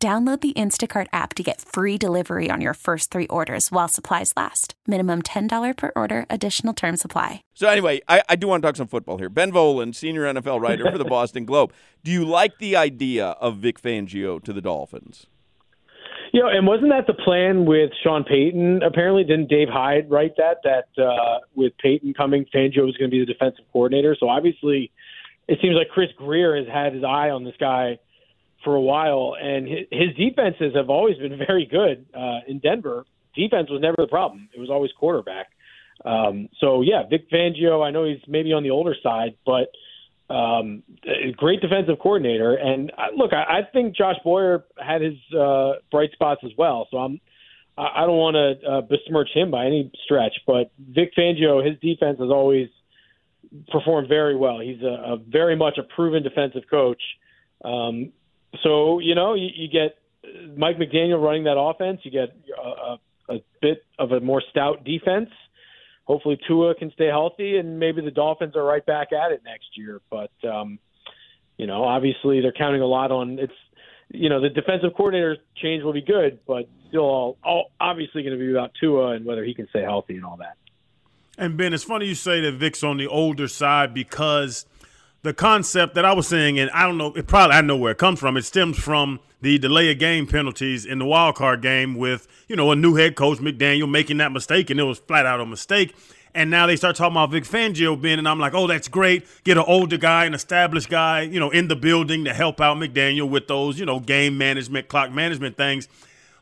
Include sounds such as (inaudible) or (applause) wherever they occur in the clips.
Download the Instacart app to get free delivery on your first three orders while supplies last. Minimum $10 per order, additional term supply. So, anyway, I, I do want to talk some football here. Ben Volin, senior NFL writer for the (laughs) Boston Globe. Do you like the idea of Vic Fangio to the Dolphins? You know, and wasn't that the plan with Sean Payton? Apparently, didn't Dave Hyde write that? That uh, with Payton coming, Fangio was going to be the defensive coordinator. So obviously, it seems like Chris Grier has had his eye on this guy for a while, and his, defenses have always been (laughs) very good uh, in Denver. Defense was never the problem; it was always quarterback. Um, so yeah, Vic Fangio. I know he's maybe on the older side, but um, great defensive coordinator. And uh, look, I, I think Josh Boyer had his uh, bright spots as well. So I'm. I don't want to uh, besmirch him by any stretch, but Vic Fangio, his defense has always performed very well. He's a, a very much a proven defensive coach. Um, so you know you, you get Mike McDaniel running that offense. You get a, a bit of a more stout defense. Hopefully Tua can stay healthy, and maybe the Dolphins are right back at it next year. But um, you know, obviously they're counting a lot on it's. You know, the defensive coordinator change will be good, but still, all, all obviously going to be about Tua and whether he can stay healthy and all that. And Ben, it's funny you say that Vic's on the older side because the concept that I was saying, and I don't know, it probably I know where it comes from. It stems from the delay of game penalties in the wild card game with you know a new head coach McDaniel making that mistake, and it was flat out a mistake. And now they start talking about Vic Fangio being, and I'm like, oh, that's great. Get an older guy, an established guy, you know, in the building to help out McDaniel with those, you know, game management, clock management things.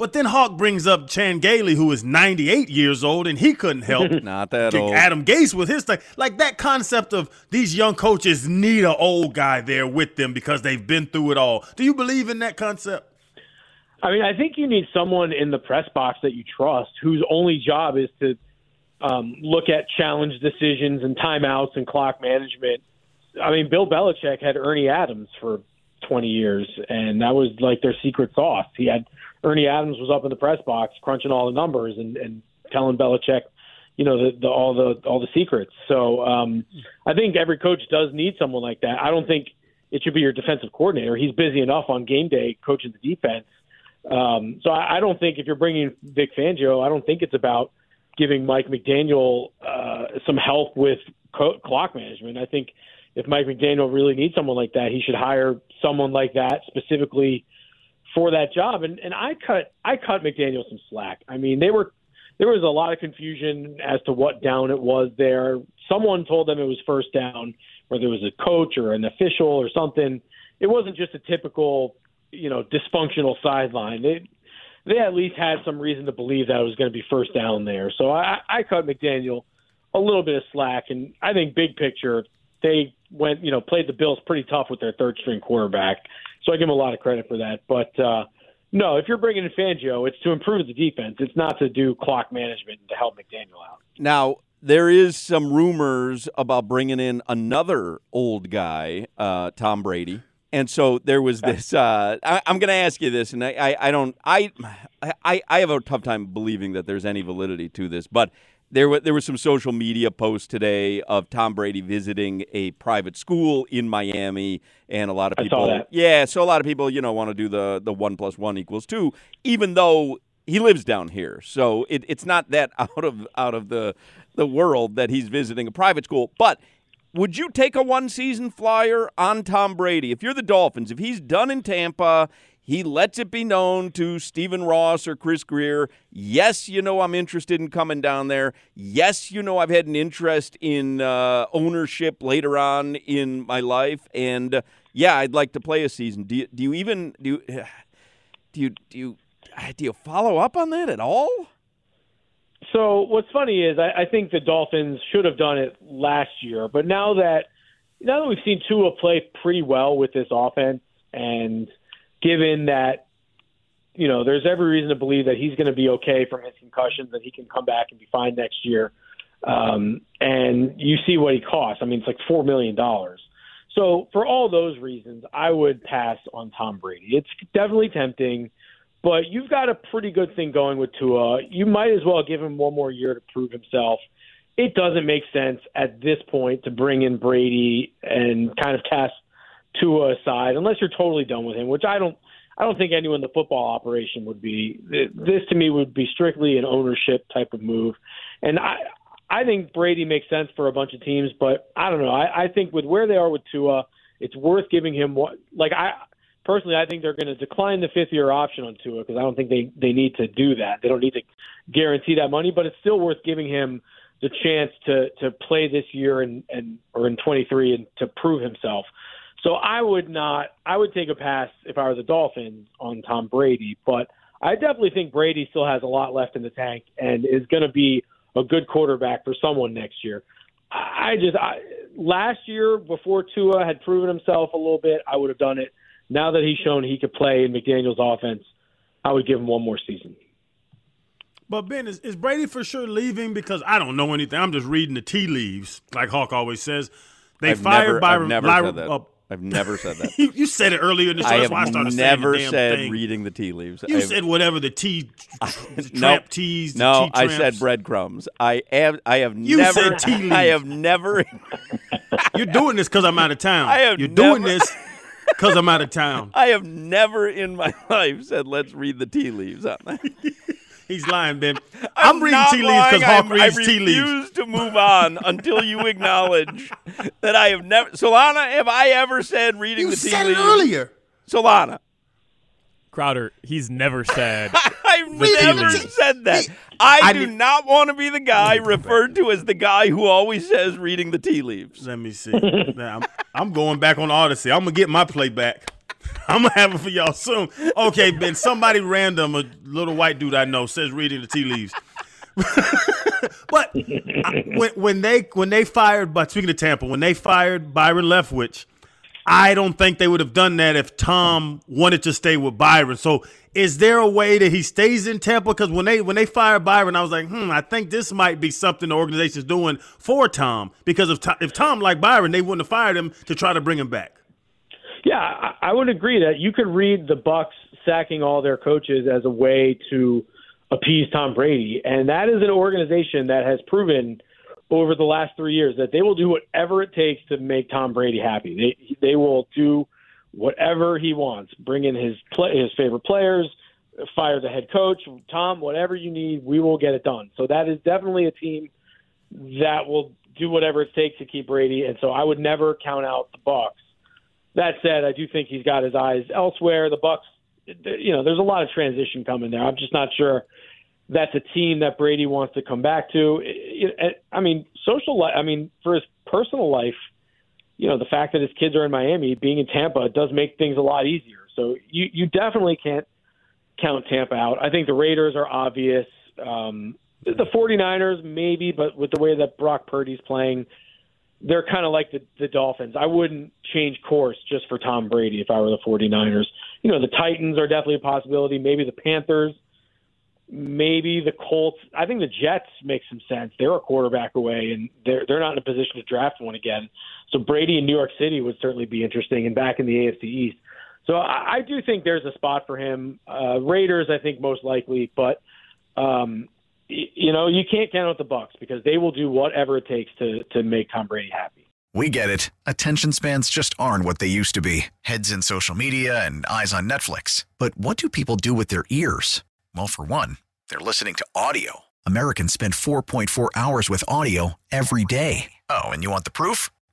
But then Hawk brings up Chan Gailey, who is 98 years old, and he couldn't help. (laughs) Not that old. Adam Gase with his thing. Like that concept of these young coaches need an old guy there with them because they've been through it all. Do you believe in that concept? I mean, I think you need someone in the press box that you trust whose only job is to um, look at challenge decisions and timeouts and clock management. I mean, Bill Belichick had Ernie Adams for 20 years, and that was like their secret sauce. He had – Ernie Adams was up in the press box crunching all the numbers and, and telling Belichick, you know, the, the, all the all the secrets. So um, I think every coach does need someone like that. I don't think it should be your defensive coordinator. He's busy enough on game day coaching the defense. Um, so I, I don't think if you're bringing Vic Fangio, I don't think it's about giving Mike McDaniel uh, some help with co- clock management. I think if Mike McDaniel really needs someone like that, he should hire someone like that specifically for that job. And and I cut I cut McDaniel some slack. I mean, they were there was a lot of confusion as to what down it was there. Someone told them it was first down, whether it was a coach or an official or something. It wasn't just a typical, you know, dysfunctional sideline. They they at least had some reason to believe that it was going to be first down there. So I, I cut McDaniel a little bit of slack, and I think big picture they went, you know, played the Bills pretty tough with their third string quarterback. So I give them a lot of credit for that. But uh, no, if you're bringing in Fangio, it's to improve the defense. It's not to do clock management to help McDaniel out. Now, there is some rumors about bringing in another old guy, uh, Tom Brady. And so there was this. Uh, I, am going to ask you this, and I, I, I don't. I, I, I have a tough time believing that there's any validity to this, but there were there was some social media posts today of Tom Brady visiting a private school in Miami, and a lot of people, yeah, so a lot of people, you know, want to do the the one plus one equals two, even though he lives down here, so it, it's not that (laughs) out of out of the the world that he's visiting a private school, but. Would you take a one season flyer on Tom Brady? If you're the Dolphins, if he's done in Tampa, he lets it be known to Stephen Ross or Chris Grier, yes, you know I'm interested in coming down there. Yes, you know I've had an interest in uh, ownership later on in my life, and uh, yeah, I'd like to play a season. Do you, do you even do you, (sighs) do you do you (sighs) do you follow up on that at all? So what's funny is I, I think the Dolphins should have done it last year, but now that now that we've seen Tua play pretty well with this offense and given that you know, there's every reason to believe that he's going to be okay from his concussions that he can come back and be fine next year. Um, and you see what he costs. I mean, it's like four million dollars. So for all those reasons, I would pass on Tom Brady. It's definitely tempting, but you've got a pretty good thing going with Tua. You might as well give him one more year to prove himself. It doesn't make sense at this point to bring in Brady and kind of cast Tua aside unless you're totally done with him, which I don't. I don't think anyone in the football operation would be. This to me would be strictly an ownership type of move, and I I think Brady makes sense for a bunch of teams, but I don't know. I, I think with where they are with Tua, it's worth giving him what. Like I personally, I think they're going to decline the fifth year option on Tua because I don't think they they need to do that. They don't need to guarantee that money, but it's still worth giving him the chance to to play this year and and or in 23 and to prove himself. So I would not. I would take a pass if I were the Dolphins on Tom Brady, but I definitely think Brady still has a lot left in the tank and is going to be a good quarterback for someone next year. I just I, last year before Tua had proven himself a little bit, I would have done it. Now that he's shown he could play in McDaniel's offense, I would give him one more season. But Ben, is, is Brady for sure leaving? Because I don't know anything. I'm just reading the tea leaves, like Hawk always says. They I've fired never, Byron. I've never Byron said that. uh, I've never said that. (laughs) you, said it earlier in the show. I That's have why I started never saying the damn said thing. reading the tea leaves. You I've- said whatever the tea, (laughs) (laughs) no, trap teas. the no, tea I said breadcrumbs. I have, I have You never, said tea leaves. I have never, You're doing this because I'm out of town. I have You're doing never- this because I'm out of town. I have never in my life said let's read the tea leaves. He's lying, Ben. I'm, reading tea leaves because lying. Hawk I'm- reads I tea leaves. refuse to move on until you acknowledge that I have never. Solana, have I ever said reading You the tea said it leaves? earlier. Solana, Crowder, he's never said. (laughs) I've The tea never leaves. said that. I, I do did- not want to be the guy referred to as the guy who always says reading the tea leaves. Let me see. (laughs) Now, I'm, I'm going back on Odyssey. I'm gonna get my play back. (laughs) I'm gonna have it for y'all soon. Okay, Ben. Somebody random, a little white dude I know, says reading the tea leaves. (laughs) but I, when, when they when they fired, but speaking of Tampa, when they fired Byron Leftwich, I don't think they would have done that if Tom wanted to stay with Byron. So, is there a way that he stays in Tampa? Because when they when they fired Byron, I was like, hmm, I think this might be something the organization's doing for Tom. Because if if Tom liked Byron, they wouldn't have fired him to try to bring him back. Yeah, I, would agree that you could read the Bucs sacking all their coaches as a way to appease Tom Brady, and that is an organization that has proven over the last three years that they will do whatever it takes to make Tom Brady happy. They they will do whatever he wants, bring in his play, his favorite players, fire the head coach, Tom, whatever you need, we will get it done. So that is definitely a team that will do whatever it takes to keep Brady, and so I would never count out the Bucs. That said, I do think he's got his eyes elsewhere. The Bucs, you know, there's a lot of transition coming there. I'm just not sure that's a team that Brady wants to come back to. I mean, social life. I mean, for his personal life, you know, the fact that his kids are in Miami, being in Tampa, does make things a lot easier. So you you definitely can't count Tampa out. I think the Raiders are obvious. Um, the 49ers maybe, but with the way that Brock Purdy's playing, they're kind of like the, the Dolphins. I wouldn't change course just for Tom Brady if I were the 49ers. You know, the Titans are definitely a possibility. Maybe the Panthers, maybe the Colts. I think the Jets make some sense. They're a quarterback away, and they're they're not in a position to draft one again. So Brady in New York City would certainly be interesting, and back in the AFC East. So I, I do think there's a spot for him. Uh, Raiders, I think most likely, but um, you know you can't count out the Bucs because they will do whatever it takes to to make Tom Brady happy. We get it. Attention spans just aren't what they used to be heads in social media and eyes on Netflix. But what do people do with their ears? Well, for one, they're listening to audio. Americans spend 4.4 hours with audio every day. Oh, and you want the proof?